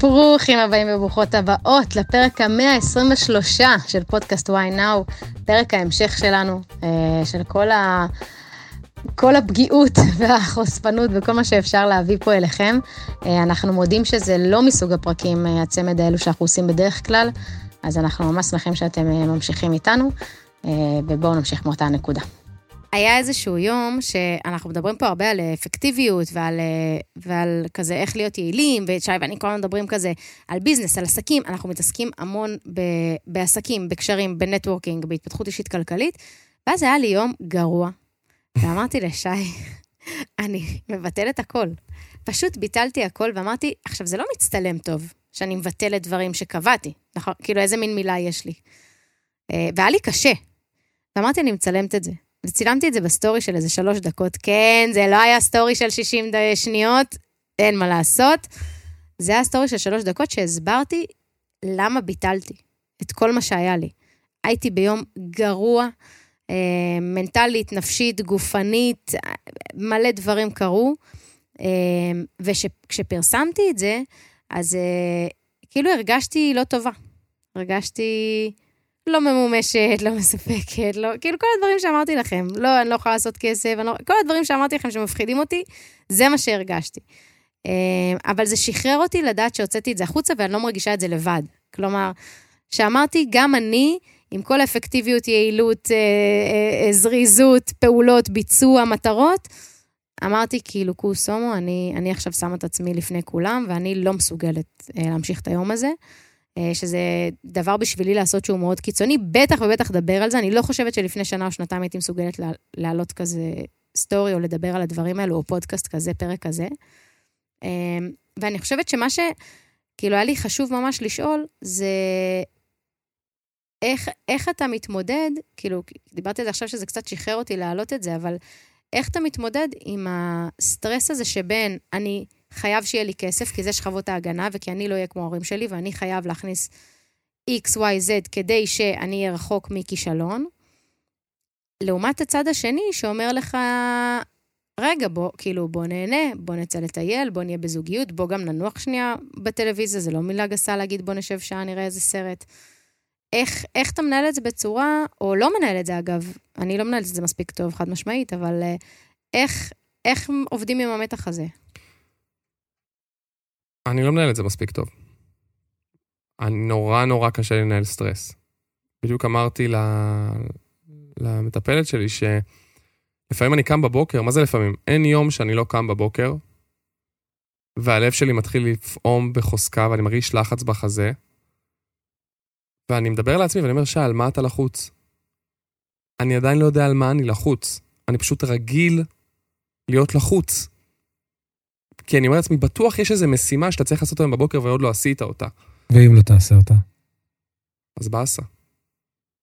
ברוכים הבאים וברוכות הבאות לפרק ה-123 של פודקאסט וואי נאו, פרק ההמשך שלנו, אה, של כל, ה... כל הפגיעות והחושפנות וכל מה שאפשר להביא פה אליכם. אה, אנחנו מודים שזה לא מסוג הפרקים, אה, הצמד האלו שאנחנו עושים בדרך כלל, אז אנחנו ממש שמחים שאתם ממשיכים איתנו, ובואו נמשיך מאותה נקודה. היה איזשהו יום שאנחנו מדברים פה הרבה על אפקטיביות ועל, ועל כזה איך להיות יעילים, ושי ואני כל הזמן מדברים כזה על business, על עסקים, אנחנו מתעסקים המון ב, בעסקים, בקשרים, ב networking, בהתפתחות אישית כלכלית, ואז היה לי יום גרוע, ואמרתי לשי, אני מבטלת הכל. פשוט ביטלתי הכל ואמרתי, עכשיו זה לא מצטלם טוב שאני מבטלת דברים שקבעתי, נכון? כאילו איזה מין מילה יש לי. אה, והיה לי קשה. ואמרתי, אני מצלמת את זה. וצילמתי את זה בסטורי של איזה שלוש דקות. כן, זה לא היה סטורי של 60 שניות, אין מה לעשות. זה היה סטורי של שלוש דקות שהסברתי למה ביטלתי את כל מה שהיה לי. הייתי ביום גרוע, אה, מנטלית, נפשית, גופנית, מלא דברים קרו. אה, וכשפרסמתי את זה, אז אה, כאילו הרגשתי לא טובה. הרגשתי לא ממומשת, לא מספקת, לא, כאילו כל הדברים שאמרתי לכם, לא, אני לא יכולה לעשות כסף, לא, כל הדברים שאמרתי לכם שמפחידים אותי, זה מה שהרגשתי. אה, אבל זה שחרר אותי לדעת שהוצאתי את זה החוצה ואני לא מרגישה את זה לבד. כלומר, שאמרתי, גם אני, עם כל האפקטיביות, יעילות, אה, אה, זריזות, פעולות, ביצוע, מטרות, אמרתי, כאילו, קוסומו, אני, אני עכשיו שמה את עצמי לפני כולם, ואני לא מסוגלת להמשיך את היום הזה. אה, שזה דבר בשבילי לעשות שהוא מאוד קיצוני, בטח ובטח לדבר על זה. אני לא חושבת שלפני שנה או שנתיים הייתי מסוגלת להעלות כזה סטורי או לדבר על הדברים האלו, או פודקאסט כזה, פרק כזה. אה, ואני חושבת שמה שכאילו היה לי חשוב ממש לשאול, זה איך, איך אתה מתמודד, כאילו, דיברתי על זה עכשיו שזה קצת שחרר אותי להעלות את זה, אבל איך אתה מתמודד עם הסטרס הזה שבין אני... חייב שיהיה לי כסף, כי זה שכבות ההגנה, וכי אני לא אהיה כמו ההורים שלי, ואני חייב להכניס X, Y, Z כדי שאני אהיה רחוק מכישלון. לעומת הצד השני, שאומר לך, רגע, בוא, כאילו, בוא נהנה, בוא נצא לטייל, בוא נהיה בזוגיות, בוא גם ננוח שנייה בטלוויזיה, זה לא מילה גסה להגיד בוא נשב שעה, נראה איזה סרט. איך, איך אתה מנהל את זה בצורה, או לא מנהל את זה אגב, אני לא מנהלת את זה מספיק טוב, חד משמעית, אבל אה, איך, איך עובדים עם המתח הזה? אני לא מנהל את זה מספיק טוב. אני נורא נורא קשה לי לנהל סטרס. בדיוק אמרתי ל... למטפלת שלי שלפעמים אני קם בבוקר, מה זה לפעמים? אין יום שאני לא קם בבוקר, והלב שלי מתחיל לפעום בחוזקה ואני מרגיש לחץ בחזה, ואני מדבר לעצמי ואני אומר, שי, על מה אתה לחוץ? אני עדיין לא יודע על מה אני לחוץ. אני פשוט רגיל להיות לחוץ. כי אני אומר לעצמי, בטוח יש איזו משימה שאתה צריך לעשות היום בבוקר ועוד לא עשית אותה. ואם לא תעשה אותה? אז באסה.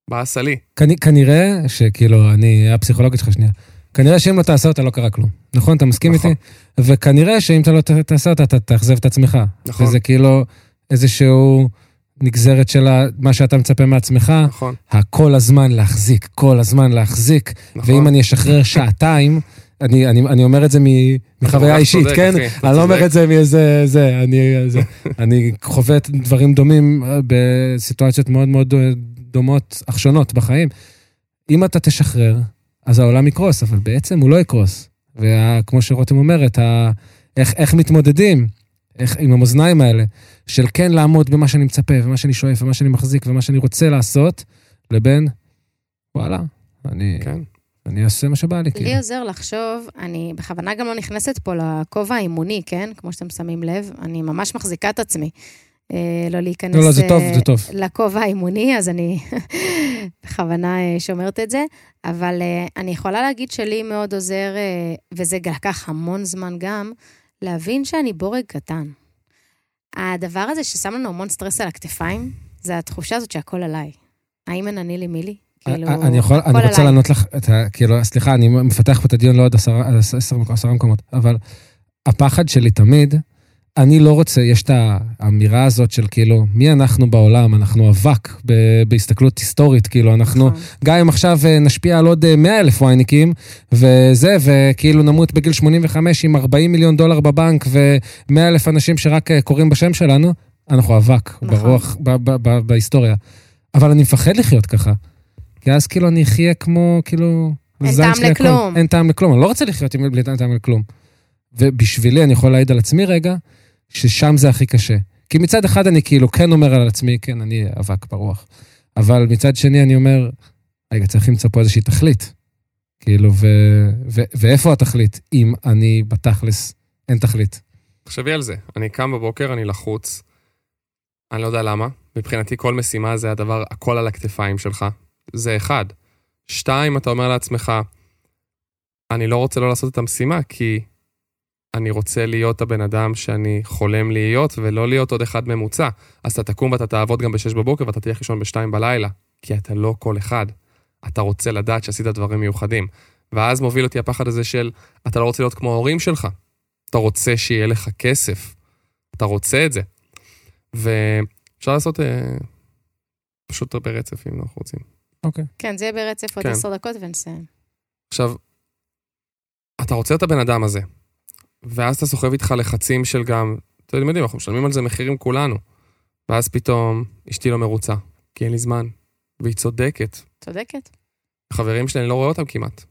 באסה לי. כנ, כנראה שכאילו, אני הפסיכולוגית שלך שנייה. כנראה שאם לא תעשה אותה לא קרה כלום. נכון? אתה מסכים נכון. איתי? וכנראה שאם אתה לא תעשה אותה, אתה תאכזב את עצמך. נכון. וזה כאילו איזשהו נגזרת של מה שאתה מצפה מעצמך. נכון. הכל הזמן להחזיק, כל הזמן להחזיק. נכון. ואם אני אשחרר שעתיים... אני, אני, אני אומר את זה מחוויה אישית, כן? אני לא אומר את זה מאיזה... זה, אני, זה, אני חווה דברים דומים אה, בסיטואציות מאוד מאוד דומות, אך שונות בחיים. אם אתה תשחרר, אז העולם יקרוס, אבל בעצם הוא לא יקרוס. וכמו שרותם אומרת, ה, איך, איך מתמודדים איך, עם המאזניים האלה, של כן לעמוד במה שאני מצפה, ומה שאני שואף, ומה שאני מחזיק, ומה שאני רוצה לעשות, לבין, וואלה, אני... כן. אני אעשה מה שבא לי, כאילו. לי עוזר לחשוב, אני בכוונה גם לא נכנסת פה לכובע האימוני, כן? כמו שאתם שמים לב, אני ממש מחזיקה את עצמי. אה, לא להיכנס... לא, לא, זה טוב, זה טוב. לכובע האימוני, אז אני בכוונה אה, שומרת את זה. אבל אה, אני יכולה להגיד שלי מאוד עוזר, וזה לקח המון זמן גם, להבין שאני בורג קטן. הדבר הזה ששם לנו המון סטרס על הכתפיים, זה התחושה הזאת שהכל עליי. האם אין אני לי מי לי? כאילו, אני יכול, אני רוצה לענות לך, כאילו, סליחה, אני מפתח פה את הדיון לעוד עשרה, עשרה, עשרה מקומות, אבל הפחד שלי תמיד, אני לא רוצה, יש את האמירה הזאת של כאילו, מי אנחנו בעולם? אנחנו אבק בהסתכלות היסטורית, כאילו, אנחנו, נכון. גם אם עכשיו אה, נשפיע על עוד 100 אה, אלף וייניקים, וזה, וכאילו נמות בגיל 85 עם 40 מיליון דולר בבנק ו-100 אלף אנשים שרק אה, קוראים בשם שלנו, אנחנו אבק, נכון. ברוח, ב- ב- ב- בהיסטוריה. אבל אני מפחד לחיות ככה. כי אז כאילו אני אחיה כמו, כאילו... אין טעם שלי הכל- לכלום. אין טעם לכלום, אני לא רוצה לחיות עם בלי טעם לכלום. ובשבילי, אני יכול להעיד על עצמי רגע, ששם זה הכי קשה. כי מצד אחד אני כאילו כן אומר על עצמי, כן, אני אבק ברוח. אבל מצד שני אני אומר, רגע, צריך למצוא פה איזושהי תכלית. כאילו, ו... ו... ואיפה התכלית, אם אני בתכלס אין תכלית? תחשבי על זה, אני קם בבוקר, אני לחוץ, אני לא יודע למה, מבחינתי כל משימה זה הדבר, הכל על הכתפיים שלך, זה אחד. שתיים, אתה אומר לעצמך, אני לא רוצה לא לעשות את המשימה, כי אני רוצה להיות הבן אדם שאני חולם להיות, ולא להיות עוד אחד ממוצע. אז אתה תקום ואתה תעבוד גם ב-6 בבוקר ואתה תלך לישון ב-2 בלילה, כי אתה לא כל אחד. אתה רוצה לדעת שעשית דברים מיוחדים. ואז מוביל אותי הפחד הזה של, אתה לא רוצה להיות כמו ההורים שלך. אתה רוצה שיהיה לך כסף. אתה רוצה את זה. ואפשר לעשות אה, פשוט ברצף, אם אנחנו רוצים. אוקיי. כן, זה יהיה ברצף עוד כן. עשר דקות ונסיים. עכשיו, אתה רוצה את הבן אדם הזה, ואז אתה סוחב איתך לחצים של גם, אתם יודעים, אנחנו משלמים על זה מחירים כולנו. ואז פתאום אשתי לא מרוצה, כי אין לי זמן. והיא צודקת. צודקת. חברים שלי, אני לא רואה אותם כמעט.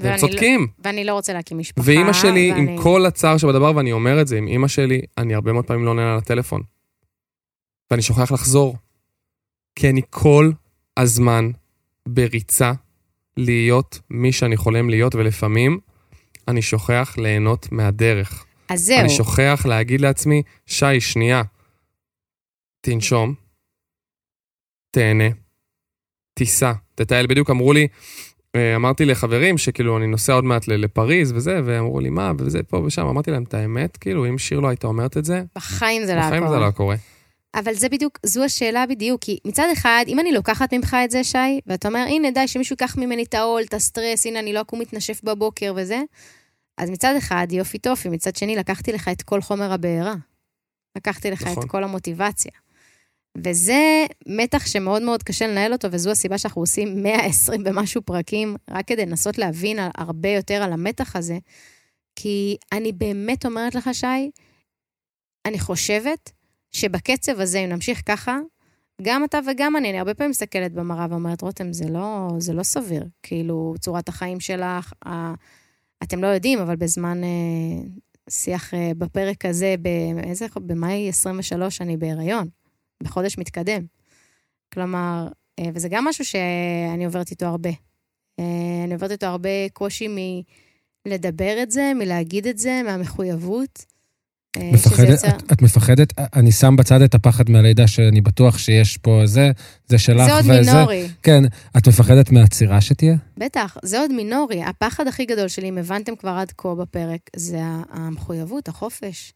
והם לא- צודקים. ואני לא רוצה להקים משפחה. ואימא שלי, ואני- עם כל הצער שבדבר, ואני אומר את זה, עם אימא שלי, אני הרבה מאוד פעמים לא עונה לה לטלפון. ואני שוכח לחזור. כי אני כל הזמן בריצה להיות מי שאני חולם להיות, ולפעמים אני שוכח ליהנות מהדרך. אז זהו. אני שוכח להגיד לעצמי, שי, שנייה, תנשום, תהנה, תיסע, תטייל. בדיוק אמרו לי, אה, אמרתי לחברים שכאילו אני נוסע עוד מעט לפריז וזה, ואמרו לי, מה, וזה פה ושם. אמרתי להם, את האמת, כאילו, אם שיר לא הייתה אומרת את זה, בחיים זה לא בחיים היה זה קורה. לא קורה. אבל זה בדיוק, זו השאלה בדיוק, כי מצד אחד, אם אני לוקחת ממך את זה, שי, ואתה אומר, הנה, די, שמישהו ייקח ממני את העול, את הסטרס, הנה, אני לא אקום מתנשף בבוקר וזה, אז מצד אחד, יופי טופי, מצד שני, לקחתי לך את כל חומר הבעירה. לקחתי לך נכון. את כל המוטיבציה. וזה מתח שמאוד מאוד קשה לנהל אותו, וזו הסיבה שאנחנו עושים 120 ומשהו פרקים, רק כדי לנסות להבין הרבה יותר על המתח הזה. כי אני באמת אומרת לך, שי, אני חושבת שבקצב הזה, אם נמשיך ככה, גם אתה וגם אני, אני הרבה פעמים מסתכלת במראה ואומרת, רותם, זה לא, זה לא סביר. כאילו, צורת החיים שלך, ה... אתם לא יודעים, אבל בזמן אה, שיח אה, בפרק הזה, באיזה, במאי 23 אני בהיריון, בחודש מתקדם. כלומר, אה, וזה גם משהו שאני עוברת איתו הרבה. אה, אני עוברת איתו הרבה קושי מלדבר את זה, מלהגיד את זה, מהמחויבות. אה, מפחדת, את, את מפחדת, אני שם בצד את הפחד מהלידה שאני בטוח שיש פה זה, זה שלך זה עוד וזה. מינורי. כן, את מפחדת מהעצירה שתהיה? בטח, זה עוד מינורי. הפחד הכי גדול שלי, אם הבנתם כבר עד כה בפרק, זה המחויבות, החופש.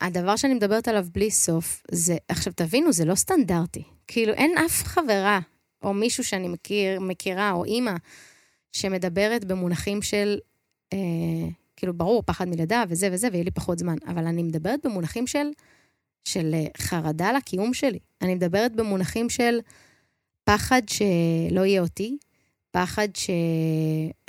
הדבר שאני מדברת עליו בלי סוף, זה, עכשיו תבינו, זה לא סטנדרטי. כאילו, אין אף חברה, או מישהו שאני מכיר, מכירה, או אימא, שמדברת במונחים של, אה, כאילו, ברור, פחד מלידה וזה וזה, ויהיה לי פחות זמן, אבל אני מדברת במונחים של, של אה, חרדה לקיום שלי. אני מדברת במונחים של פחד שלא יהיה אותי, פחד ש...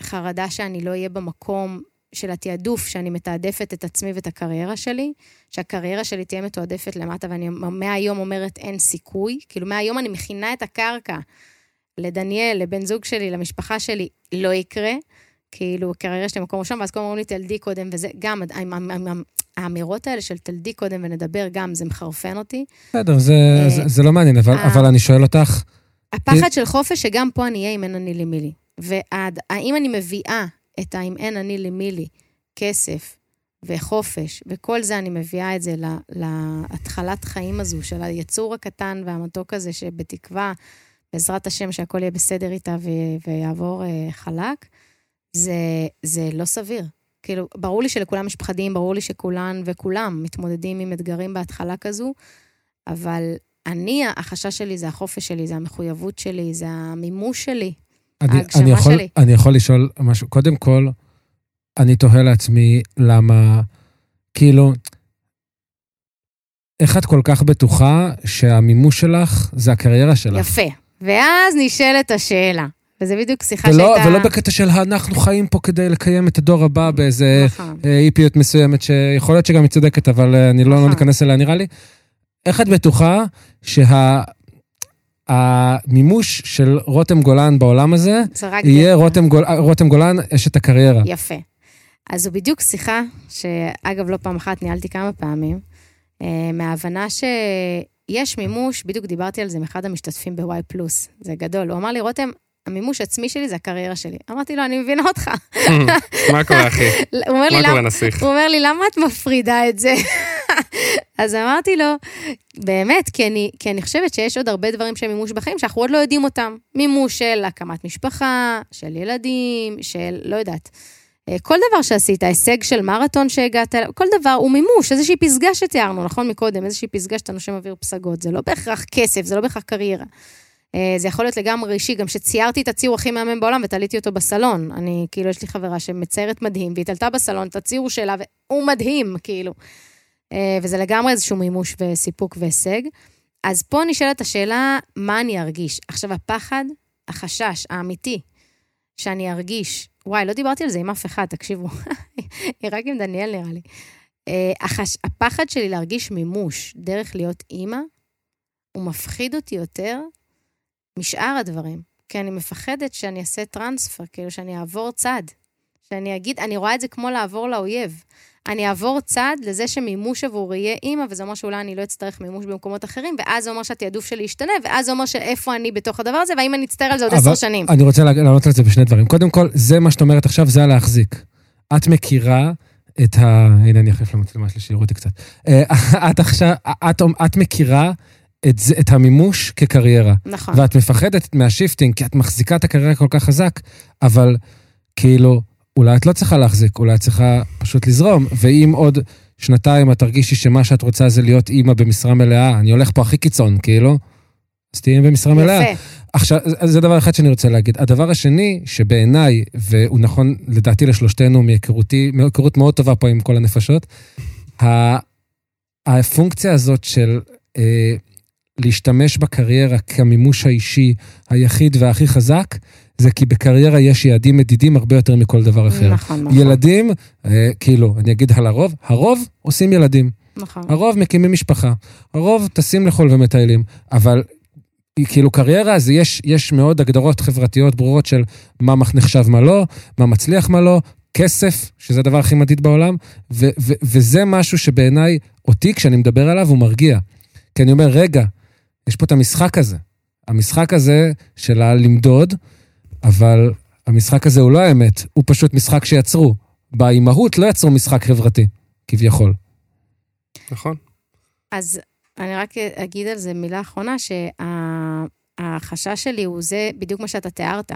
חרדה שאני לא אהיה במקום של התעדוף, שאני מתעדפת את עצמי ואת הקריירה שלי, שהקריירה שלי תהיה מתועדפת למטה, ואני מהיום אומרת אין סיכוי, כאילו מהיום אני מכינה את הקרקע לדניאל, לבן זוג שלי, למשפחה שלי, לא יקרה. כאילו, קריירה שלי במקום ראשון, ואז הזמן אומרים לי, תלדי קודם, וזה גם, האמירות האלה של תלדי קודם ונדבר, גם, זה מחרפן אותי. בסדר, זה, אה, זה, לא מעניין, אבל, אה. אבל אני שואל אותך, הפחד של חופש, שגם פה אני אהיה אם אין אני לי מי לי. והאם אני מביאה את האם אין אני לי מי לי, כסף וחופש, וכל זה אני מביאה את זה ל- להתחלת חיים הזו של היצור הקטן והמתוק הזה, שבתקווה, בעזרת השם, שהכל יהיה בסדר איתה ויעבור אה, חלק, זה, זה לא סביר. כאילו, ברור לי שלכולם יש פחדים, ברור לי שכולן וכולם מתמודדים עם אתגרים בהתחלה כזו, אבל אני, החשש שלי זה החופש שלי, זה המחויבות שלי, זה המימוש שלי. אני, ההגשמה אני, יכול, שלי. אני יכול לשאול משהו. קודם כל, אני תוהה לעצמי למה, כאילו, איך את כל כך בטוחה שהמימוש שלך זה הקריירה שלך? יפה. ואז נשאלת השאלה, וזה בדיוק שיחה ולא, שהייתה... ולא בקטע של אנחנו חיים פה כדי לקיים את הדור הבא באיזה נכון. אה, איפיות מסוימת, שיכול להיות שגם היא צודקת, אבל אה, אני לא, לא נכון. ניכנס אליה נראה לי. איך את בטוחה שהמימוש של רותם גולן בעולם הזה, יהיה רותם, גול, רותם גולן אשת הקריירה? יפה. אז זו בדיוק שיחה, שאגב, לא פעם אחת, ניהלתי כמה פעמים, אה, מההבנה שיש מימוש, בדיוק דיברתי על זה עם אחד המשתתפים ב-Y+, זה גדול. הוא אמר לי, רותם, המימוש עצמי שלי זה הקריירה שלי. אמרתי לו, אני מבינה אותך. מה קורה, אחי? מה. קורה, נסיך? הוא אומר לי, למה את מפרידה את זה? אז אמרתי לו, באמת, כי אני, כי אני חושבת שיש עוד הרבה דברים שהם מימוש בחיים שאנחנו עוד לא יודעים אותם. מימוש של הקמת משפחה, של ילדים, של לא יודעת. אה, כל דבר שעשית, הישג של מרתון שהגעת אליו, כל דבר הוא מימוש, איזושהי פסגה שתיארנו, נכון מקודם, איזושהי פסגה שאתה נושם אוויר פסגות, זה לא בהכרח כסף, זה לא בהכרח קריירה. אה, זה יכול להיות לגמרי אישי, גם שציירתי את הציור הכי מהמם בעולם ותליתי אותו בסלון. אני, כאילו, יש לי חברה שמציירת מדהים, והיא תלתה בסלון את הציור שלה, והוא מדהים, כאילו. אה, וזה לגמרי איזשהו מימוש וסיפוק והישג. אז פה נשאלת השאלה, מה אני ארגיש? עכשיו, הפחד, החשש האמיתי, שאני ארגיש, וואי, לא דיברתי על זה עם אף אחד, תקשיבו, רק עם דניאל נראה לי. אה, החש... הפחד שלי להרגיש מימוש דרך להיות אימא, הוא מפחיד אותי יותר משאר הדברים. כי אני מפחדת שאני אעשה טרנספר, כאילו שאני אעבור צד. שאני אגיד, אני רואה את זה כמו לעבור לאויב. אני אעבור צד לזה שמימוש עבורי יהיה אימא, וזה אומר שאולי אני לא אצטרך מימוש במקומות אחרים, ואז זה אומר שהתעדוף שלי ישתנה, ואז זה אומר שאיפה אני בתוך הדבר הזה, והאם אני אצטער על זה עוד עשר שנים. אני רוצה לענות על זה בשני דברים. קודם כל, זה מה שאת אומרת עכשיו, זה הלהחזיק. את מכירה את ה... הנה, אני אחליף למצלמה שלי, שיראו אותי קצת. אה, את עכשיו, את, את מכירה את, זה, את המימוש כקריירה. נכון. ואת מפחדת מה shifting, כי את מחזיקה את הקריירה כל כך חזק, אבל כאילו, אולי את לא צריכה להחזיק, אולי את צריכה פשוט לזרום, ואם עוד שנתיים את תרגישי שמה שאת רוצה זה להיות אימא במשרה מלאה, אני הולך פה הכי קיצון, כאילו, אז תהיי במשרה מלאה. יפה. עכשיו, זה- דבר אחד שאני רוצה להגיד. הדבר השני, שבעיניי, והוא נכון לדעתי לשלושתנו מהיכרותי, מהיכרות מאוד טובה פה עם כל הנפשות, הפונקציה הזאת של אה, להשתמש בקריירה כמימוש האישי היחיד והכי חזק, זה כי בקריירה יש יעדים מדידים הרבה יותר מכל דבר אחר. נכון, נכון. ילדים, אה, כאילו, אני אגיד על הרוב, הרוב עושים ילדים. נכון. הרוב מקימים משפחה, הרוב טסים לחו"ל ומטיילים, אבל כאילו קריירה, אז יש, יש מאוד הגדרות חברתיות ברורות של מה נחשב מה לא, מה מצליח מה לא, כסף, שזה הדבר הכי מדיד בעולם, ו- ו- וזה משהו שבעיניי, אותי, כשאני מדבר עליו, הוא מרגיע. כי אני אומר, רגע, יש פה את המשחק הזה. המשחק הזה של הלמדוד, אבל המשחק הזה הוא לא האמת, הוא פשוט משחק שיצרו. באימהות לא יצרו משחק חברתי, כביכול. נכון. אז אני רק אגיד על זה מילה אחרונה, שהחשש שלי הוא זה בדיוק מה שאתה תיארת,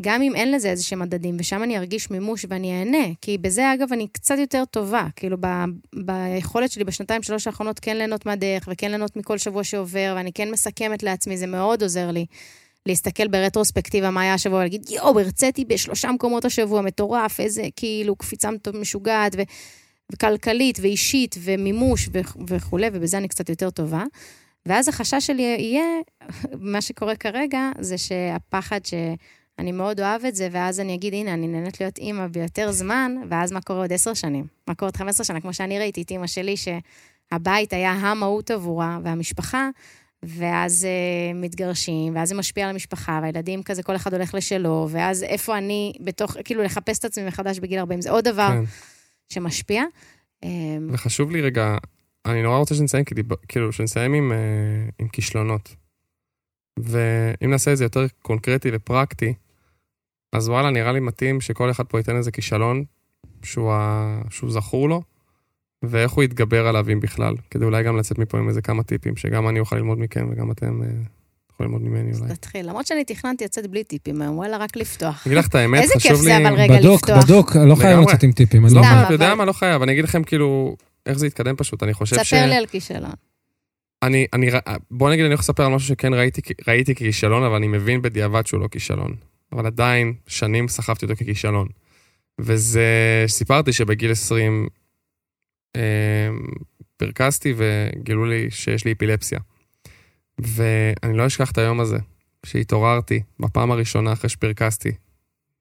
שגם אם אין לזה איזה שהם מדדים, ושם אני ארגיש מימוש ואני אהנה, כי בזה, אגב, אני קצת יותר טובה, כאילו, ב, ביכולת שלי בשנתיים, שלוש האחרונות כן ליהנות מהדרך, וכן ליהנות מכל שבוע שעובר, ואני כן מסכמת לעצמי, זה מאוד עוזר לי. להסתכל ברטרוספקטיבה מה היה השבוע, ולהגיד, יואו, הרציתי בשלושה מקומות השבוע, מטורף, איזה כאילו קפיצה משוגעת, ו... וכלכלית, ואישית, ומימוש, וכ- וכולי, ובזה אני קצת יותר טובה. ואז החשש שלי יהיה, מה שקורה כרגע, זה שהפחד שאני מאוד אוהב את זה, ואז אני אגיד, הנה, אני נהנית להיות אימא ביותר זמן, ואז מה קורה עוד עשר שנים? מה קורה עוד 15 שנה? כמו שאני ראיתי את אימא שלי, שהבית היה המהות עבורה, והמשפחה, ואז אה, מתגרשים, ואז זה משפיע על המשפחה, והילדים כזה, כל אחד הולך לשלו, ואז איפה אני בתוך, כאילו, לחפש את עצמי מחדש בגיל 40, זה עוד דבר כן. שמשפיע. אה, וחשוב לי רגע, אני נורא רוצה שנסיים, כאילו, שנסיים עם, אה, עם כישלונות. ואם נעשה את זה יותר קונקרטי ופרקטי, אז וואלה, נראה לי מתאים שכל אחד פה ייתן איזה כישלון שהוא, ה... שהוא זכור לו, ואיך הוא יתגבר עליו, אם בכלל, כדי אולי גם לצאת מפה עם איזה כמה טיפים, שגם אני אוכל ללמוד מכם וגם אתם אה, תוכלו ללמוד ממני אולי. תתחיל. למרות שאני תכננתי לצאת בלי טיפים היום, וואלה, רק לפתוח. אני אגיד לך את האמת, איזה כיף חשוב זה, לי... אבל רגע בדוק, לפתוח. בדוק, לא חייב. לצאת עם טיפים. אני לא, לא סתם, אומר. אתה יודע אבל- מה, לא חייב, אני אגיד לכם כאילו, איך זה יתקדם פשוט, אני חושב ש... ספר לי על כישלון. אני, אני, בוא נגיד, אני יכול לספר על משהו שכן ראיתי, ראיתי ככישלון, אבל אני מבין בדיעבד שהוא לא כישלון. אבל עדיין, שנים סחבתי אותו ככישלון. וזה, סיפרתי שבגיל 20 אה, פרקסתי וגילו לי שיש לי אפילפסיה. ואני לא אשכח את היום הזה, שהתעוררתי בפעם הראשונה אחרי שפרקסתי,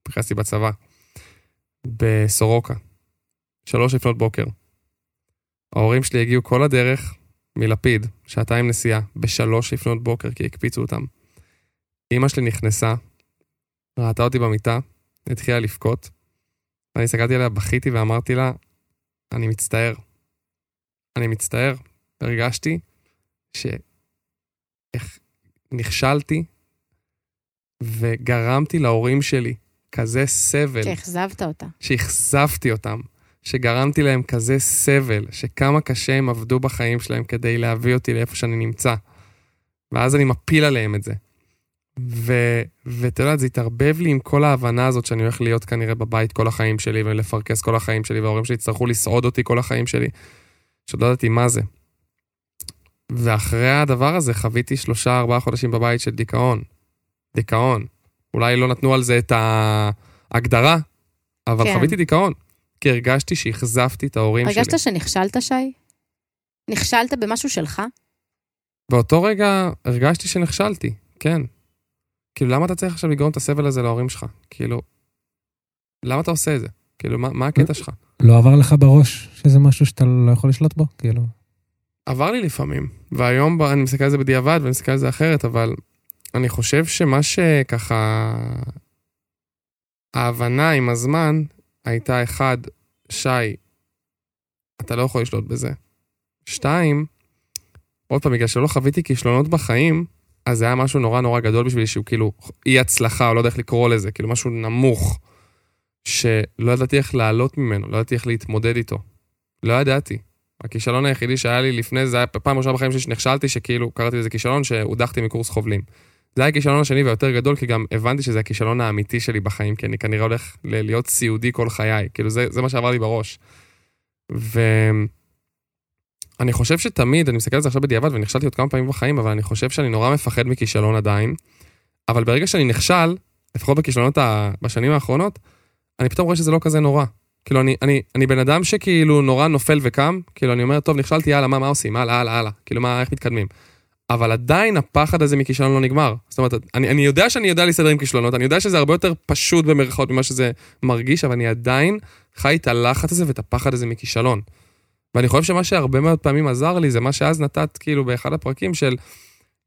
פרקסתי בצבא, בסורוקה, שלוש לפנות בוקר. ההורים שלי הגיעו כל הדרך, מלפיד, שעתיים נסיעה, בשלוש לפנות בוקר, כי הקפיצו אותם. אימא שלי נכנסה, ראתה אותי במיטה, התחילה לבכות. אני הסתכלתי עליה, בכיתי ואמרתי לה, אני מצטער. אני מצטער. הרגשתי ש... איך נכשלתי וגרמתי להורים שלי כזה סבל. שאכזבת אותה. שאכזבתי אותם. שגרמתי להם כזה סבל, שכמה קשה הם עבדו בחיים שלהם כדי להביא אותי לאיפה שאני נמצא. ואז אני מפיל עליהם את זה. ואתה יודע, זה התערבב לי עם כל ההבנה הזאת שאני הולך להיות כנראה בבית כל החיים שלי, ולפרכס כל החיים שלי, וההורים שלי יצטרכו לסעוד אותי כל החיים שלי, שעוד לא ידעתי מה זה. ואחרי הדבר הזה חוויתי שלושה, ארבעה חודשים בבית של דיכאון. דיכאון. אולי לא נתנו על זה את ההגדרה, אבל כן. חוויתי דיכאון. כי הרגשתי שאכזבתי את ההורים הרגשת שלי. הרגשת שנכשלת, שי? נכשלת במשהו שלך? באותו רגע הרגשתי שנכשלתי, כן. כאילו, למה אתה צריך עכשיו לגרום את הסבל הזה להורים שלך? כאילו, למה אתה עושה את זה? כאילו, מה, מה הקטע שלך? לא עבר לך בראש שזה משהו שאתה לא יכול לשלוט בו? כאילו... עבר לי לפעמים, והיום אני מסתכל על זה בדיעבד ואני מסתכל על זה אחרת, אבל אני חושב שמה שככה... ההבנה עם הזמן הייתה אחד, שי, אתה לא יכול לשלוט בזה. שתיים, עוד פעם, בגלל שלא חוויתי כישלונות בחיים, אז זה היה משהו נורא נורא גדול בשבילי, שהוא כאילו אי הצלחה, או לא יודע איך לקרוא לזה, כאילו משהו נמוך, שלא ידעתי איך לעלות ממנו, לא ידעתי איך להתמודד איתו. לא ידעתי. הכישלון היחידי שהיה לי לפני זה היה פעם ראשונה בחיים שלי שנכשלתי, שכאילו קראתי לזה כישלון שהודחתי מקורס חובלים. זה היה הכישלון השני ויותר גדול, כי גם הבנתי שזה הכישלון האמיתי שלי בחיים, כי אני כנראה הולך להיות סיעודי כל חיי. כאילו, זה, זה מה שעבר לי בראש. ואני חושב שתמיד, אני מסתכל על זה עכשיו בדיעבד, ונכשלתי עוד כמה פעמים בחיים, אבל אני חושב שאני נורא מפחד מכישלון עדיין. אבל ברגע שאני נכשל, לפחות בכישלונות ה... בשנים האחרונות, אני פתאום רואה שזה לא כזה נורא. כאילו, אני, אני, אני בן אדם שכאילו נורא נופל וקם, כאילו, אני אומר, טוב, נכשלתי, יאללה, מה, מה עושים? הלאה, הלאה, הלאה. כאילו, מה, איך מתקדמים? אבל עדיין הפחד הזה מכישלון לא נגמר. זאת אומרת, אני, אני יודע שאני יודע להסתדר עם כישלונות, אני יודע שזה הרבה יותר פשוט במרכאות ממה שזה מרגיש, אבל אני עדיין חי את הלחץ הזה ואת הפחד הזה מכישלון. ואני חושב שמה שהרבה מאוד פעמים עזר לי, זה מה שאז נתת כאילו באחד הפרקים של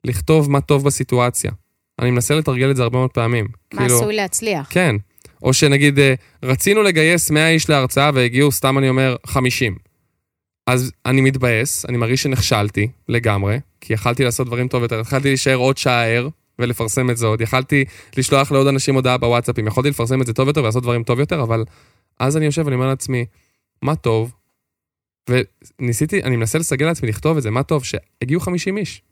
לכתוב מה טוב בסיטואציה. אני מנסה לתרגל את זה הרבה מאוד פעמים. מה כאילו, עשוי להצליח. כן. או שנגיד, אה, רצינו לגייס 100 איש להרצאה והגיעו, סתם אני אומר, 50. אז אני מתבאס, אני מרגיש שנכשלתי לגמרי, כי יכלתי לעשות דברים טוב יותר, יכלתי להישאר עוד שעה ער ולפרסם את זה עוד, יכלתי לשלוח לעוד אנשים הודעה בוואטסאפים, יכולתי לפרסם את זה טוב יותר ולעשות דברים טוב יותר, אבל אז אני יושב ואני אומר לעצמי, מה טוב? וניסיתי, אני מנסה לסגל לעצמי לכתוב את זה, מה טוב? שהגיעו 50 איש.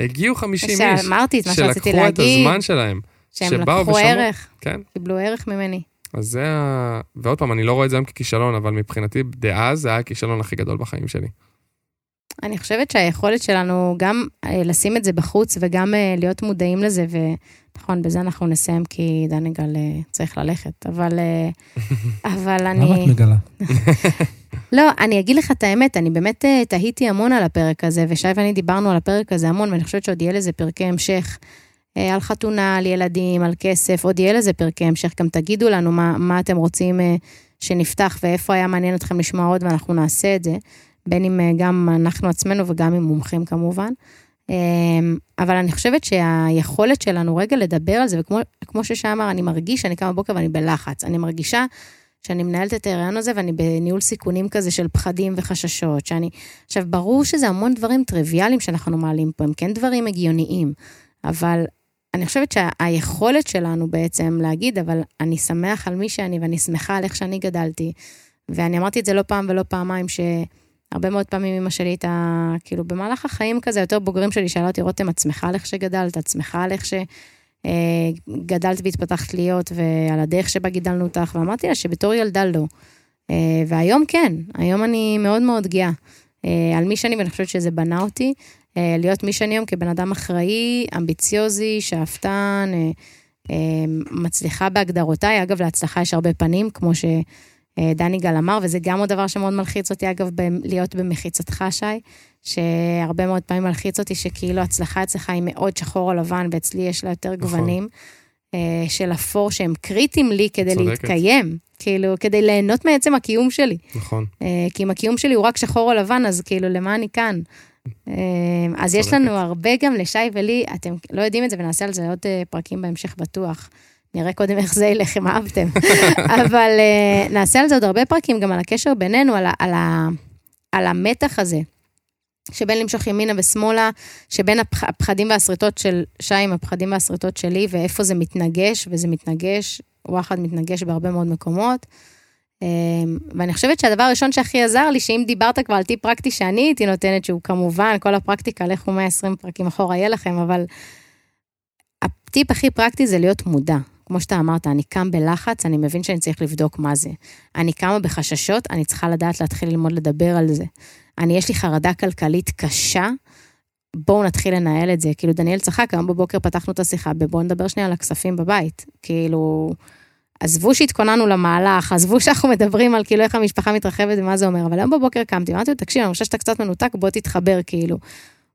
הגיעו 50 איש. שאמרתי את מה שרציתי להגיד. שלקחו את הזמן שלהם. שהם לקחו ושמור, ערך. כן. קיבלו ערך ממני. אז זה ה... ועוד פעם, אני לא רואה את זה היום ככישלון, אבל מבחינתי, דאז זה היה הכישלון הכי גדול בחיים שלי. אני חושבת שהיכולת שלנו גם אה, לשים את זה בחוץ וגם אה, להיות מודעים לזה, ונכון, בזה אנחנו נסיים כי דניגל אה, צריך ללכת, אבל, אבל אני... למה את מגלה? לא, אני אגיד לך את האמת, אני באמת תהיתי המון על הפרק הזה, ושי ואני דיברנו על הפרק הזה המון, ואני חושבת שעוד יהיה לזה פרקי המשך. אה, על חתונה, על ילדים, על כסף, עוד יהיה לזה פרקי המשך, גם תגידו לנו מה, מה אתם רוצים אה, שנפתח ואיפה היה מעניין אתכם לשמוע עוד ואנחנו נעשה את זה, בין אם אה, גם אנחנו עצמנו וגם עם מומחים כמובן. אבל אני חושבת שהיכולת שלנו רגע לדבר על זה, וכמו ששי אמר, אני מרגיש שאני קמה בבוקר ואני בלחץ. אני מרגישה שאני מנהלת את ההיריון הזה ואני בניהול סיכונים כזה של פחדים וחששות, שאני... עכשיו, ברור שזה המון דברים טריוויאליים שאנחנו מעלים פה, הם כן דברים הגיוניים, אבל אני חושבת שהיכולת שלנו בעצם להגיד, אבל אני שמח על מי שאני ואני שמחה על איך שאני גדלתי. ואני אמרתי את זה לא פעם ולא פעמיים, שהרבה מאוד פעמים אמא שלי הייתה, כאילו, במהלך החיים כזה, יותר בוגרים שלי, שאלה אותי, רותם, את שמחה על איך שגדלת? את שמחה על איך שגדלת והתפתחת להיות, ועל הדרך שבה גידלנו אותך? ואמרתי לה שבתור ילדה לא. אה, והיום כן, היום אני מאוד מאוד גאה. אה, על מי שאני, ואני חושבת שזה בנה אותי. אה, להיות מי שאני היום כבן אדם אחראי, אמביציוזי, שאפתן, אה, אה, מצליחה בהגדרותיי. אגב, להצלחה יש הרבה פנים, כמו שדני גל אמר, וזה גם עוד דבר שמאוד מלחיץ אותי, אגב, להיות במחיצתך, שי, שהרבה מאוד פעמים מלחיץ אותי שכאילו הצלחה אצלך היא מאוד שחור או לבן, ואצלי יש לה יותר נכון. גוונים. אה, של אפור שהם קריטיים לי כדי צודקת. להתקיים, כאילו, כדי ליהנות מעצם הקיום שלי. נכון. אה, כי אם הקיום שלי הוא רק שחור או לבן, אז כאילו, למה אני כאן? אה, אז יש. לנו הרבה גם לשי ולי, אתם לא יודעים את זה, ונעשה על זה עוד אה, פרקים בהמשך בטוח. נראה קודם איך זה ילך, אם אהבתם. אבל אה, נעשה על זה עוד הרבה פרקים, גם על הקשר בינינו, על, ה- על, ה- על המתח הזה, שבין למשוך ימינה ושמאלה, שבין הפח, הפחדים והשריטות של שי עם הפחדים והשריטות שלי, ואיפה זה מתנגש, וזה מתנגש, וואחד מתנגש בהרבה מאוד מקומות. אמ, ואני חושבת שהדבר הראשון שהכי עזר לי, שאם דיברת כבר על טיפ פרקטי שאני הייתי נותנת, שהוא כמובן, כל הפרקטיקה, לכו 120 פרקים אחורה יהיה לכם, אבל הטיפ הכי פרקטי זה להיות מודע. כמו שאתה אמרת, אני קם בלחץ, אני מבין שאני צריך לבדוק מה זה. אני קמה בחששות, אני צריכה לדעת להתחיל ללמוד לדבר על זה. אני, יש לי חרדה כלכלית קשה, בואו נתחיל לנהל את זה. כאילו, דניאל צחק, היום בבוקר פתחנו את השיחה, בואו נדבר שנייה על הכספים בבית. כאילו, עזבו שהתכוננו למהלך, עזבו שאנחנו מדברים על כאילו איך המשפחה מתרחבת ומה זה אומר, אבל היום בבוקר קמתי, אמרתי לו, תקשיב, אני חושבת שאתה קצת מנותק, בוא תתחבר, כאילו.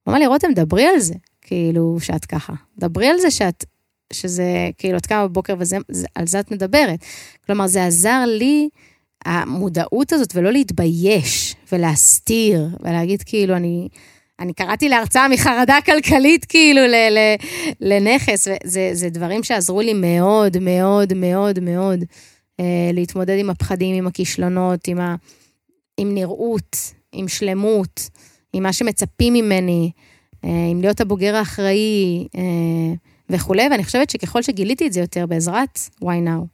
הוא אמר לי, רותם, דברי על זה, כאילו, שאת ככה. דברי על זה שאת, שזה, כאילו, את קמה בבוקר ועל זה את מדברת. כלומר, זה עזר לי, המודעות הזאת, ולא להתבייש ולהסתיר, ולהגיד, כאילו, אני... אני קראתי להרצאה מחרדה כלכלית כאילו ל, ל, לנכס, וזה זה דברים שעזרו לי מאוד, מאוד, מאוד, מאוד אה, להתמודד עם הפחדים, עם הכישלונות, עם, ה, עם נראות, עם שלמות, עם מה שמצפים ממני, אה, עם להיות הבוגר האחראי אה, וכולי, ואני חושבת שככל שגיליתי את זה יותר בעזרת why now,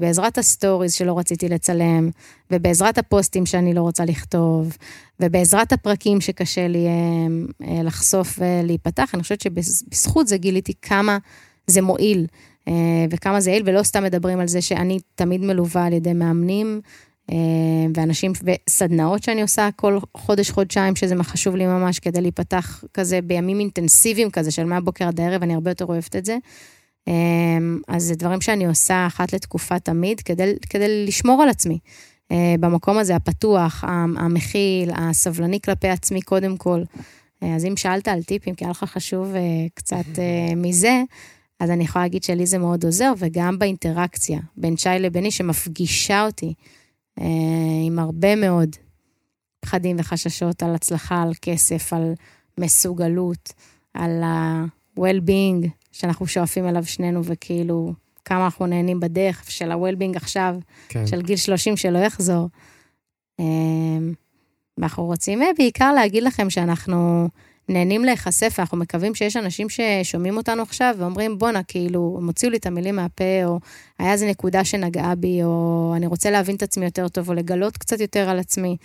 בעזרת הסטוריז שלא רציתי לצלם, ובעזרת הפוסטים שאני לא רוצה לכתוב, ובעזרת הפרקים שקשה לי אה, אה, לחשוף ולהיפתח, אני חושבת שבזכות זה גיליתי כמה זה מועיל, אה, וכמה זה יעיל, ולא סתם מדברים על זה שאני תמיד מלווה על ידי מאמנים, אה, ואנשים, וסדנאות שאני עושה כל חודש, חודשיים, שזה מה חשוב לי ממש כדי להיפתח כזה בימים אינטנסיביים כזה, של מהבוקר עד הערב, אני הרבה יותר אוהבת את זה. אז זה דברים שאני עושה אחת לתקופה תמיד, כדי, כדי לשמור על עצמי. במקום הזה הפתוח, המכיל, הסבלני כלפי עצמי קודם כל. אז אם שאלת על טיפים, כי היה לך חשוב קצת מזה, אז אני יכולה להגיד שלי זה מאוד עוזר, וגם באינטראקציה בין שי לביני, שמפגישה אותי עם הרבה מאוד פחדים וחששות על הצלחה, על כסף, על מסוגלות, על ה-well-being שאנחנו שואפים אליו שנינו, וכאילו, כמה אנחנו נהנים בדרך של ה-well-being עכשיו, כן. של גיל 30 שלא יחזור. ואנחנו רוצים בעיקר להגיד לכם שאנחנו נהנים להיחשף, ואנחנו מקווים שיש אנשים ששומעים אותנו עכשיו ואומרים, בואנה, כאילו, הם הוציאו לי את המילים מהפה, או היה איזה נקודה שנגעה בי, או אני רוצה להבין את עצמי יותר טוב, או לגלות קצת יותר על עצמי.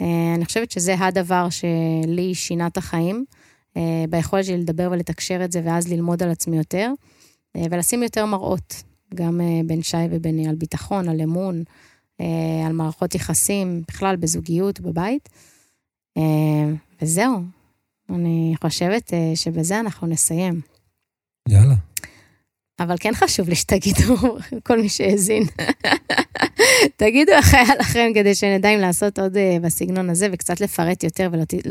אני חושבת שזה הדבר שלי שינה את החיים, ביכולת שלי לדבר ולתקשר את זה, ואז ללמוד על עצמי יותר, ולשים יותר מראות, גם בין שי וביני, על ביטחון, על אמון, על מערכות יחסים, בכלל בזוגיות, בבית. וזהו, אני חושבת שבזה אנחנו נסיים. יאללה. אבל כן חשוב לי שתגידו, כל מי שהאזין, תגידו איך היה לכם כדי שנדע אם לעשות עוד בסגנון הזה וקצת לפרט יותר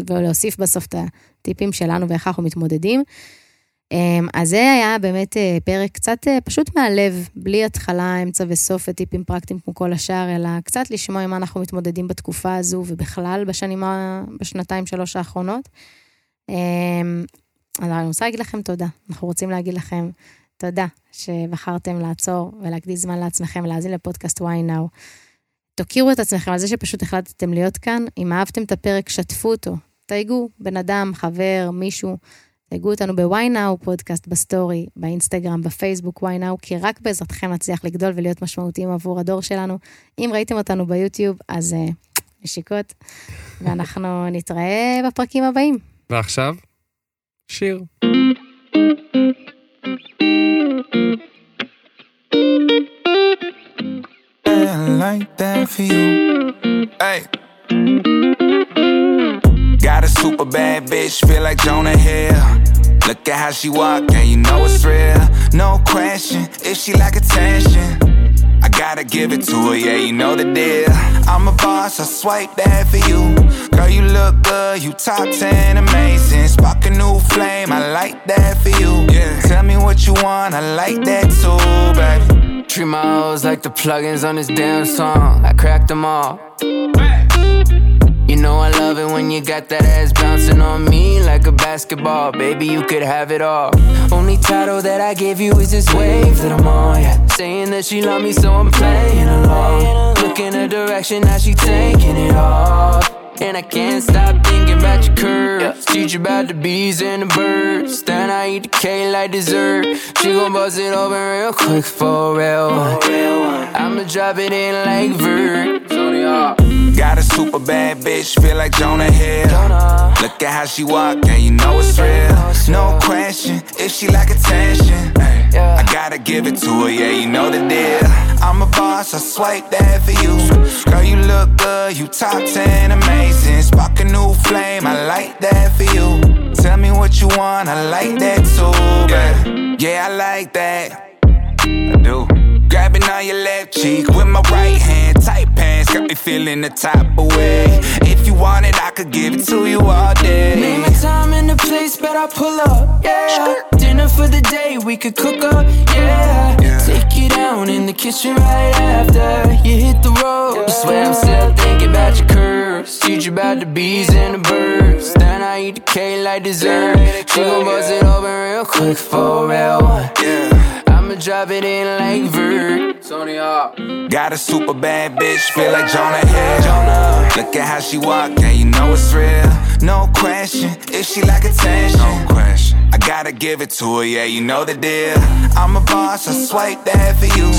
ולהוסיף בסוף את הטיפים שלנו ואיך אנחנו מתמודדים. אז זה היה באמת פרק קצת פשוט מהלב, בלי התחלה, אמצע וסוף וטיפים פרקטיים כמו כל השאר, אלא קצת לשמוע עם מה אנחנו מתמודדים בתקופה הזו ובכלל בשנים, בשנתיים, שלוש האחרונות. אז אני רוצה להגיד לכם תודה, אנחנו רוצים להגיד לכם תודה שבחרתם לעצור ולהקדיש זמן לעצמכם ולהאזין לפודקאסט why now. תוקירו את עצמכם על זה שפשוט החלטתם להיות כאן, אם אהבתם את הפרק, שתפו אותו, תייגו בן אדם, חבר, מישהו, תייגו אותנו ב-why now פודקאסט בסטורי, באינסטגרם, בפייסבוק why now, כי רק בעזרתכם נצליח לגדול ולהיות משמעותיים עבור הדור שלנו. אם ראיתם אותנו ביוטיוב, אז אה, נשיקות, ואנחנו נתראה בפרקים הבאים. ועכשיו, שיר. Like that for you. Hey. Got a super bad bitch, feel like Jonah Hill. Look at how she walk, and you know it's real. No question if she like attention. Gotta give it to her, yeah, you know the deal. I'm a boss, I swipe that for you. Girl, you look good, you top 10, amazing. Spark a new flame, I like that for you. Yeah. Tell me what you want, I like that too, baby. Treat my hoes like the plugins on this damn song. I cracked them all. Know I love it when you got that ass bouncing on me like a basketball. Baby, you could have it all. Only title that I gave you is this wave that I'm on. Yeah. Saying that she love me, so I'm playing along. Looking her direction, now she taking it off. And I can't stop thinking about your curves. Teach you about the bees and the birds. Then I eat the cake like dessert. She gon' buzz it open real quick for real. I'ma drop it in like Vert. Got a super bad bitch, feel like Jonah Hill. Look at how she walk, and you know it's real. No question, if she like attention, I gotta give it to her, yeah, you know the deal. I'm a boss, I swipe that for you. Girl, you look good, you top 10, amazing. Spark a new flame, I like that for you. Tell me what you want, I like that too, baby. Yeah, I like that. I do. Grabbing on your left cheek with my right hand, tight pants, got me feeling the type of way. If you want it, I could give it to you all day. Name a time and a place, but I pull up. Yeah. Dinner for the day, we could cook up. Yeah. Yeah. Take you down in the kitchen right after you hit the road. I Swear I'm still thinking about your curves. Teach you about the bees and the birds. Then I eat the cake like dessert. She gon' bust it open real quick for real. Yeah. I'ma drop it in like Vert. Sony up. Got a super bad bitch, feel like Jonah Hill. Look at how she walk, and you know it's real. No question, if she like attention. No question. I gotta give it to her, yeah, you know the deal. I'm a boss, I swipe that for you.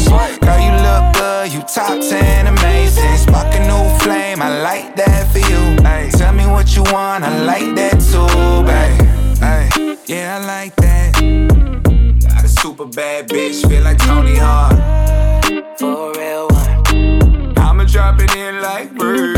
Girl, you look good, you top 10, amazing. Spark a new flame, I like that for you. Ay, tell me what you want, I like that too, babe. Ay, yeah, I like that. Super bad bitch, feel like Tony Hawk. For real one. I'ma drop it in like bird.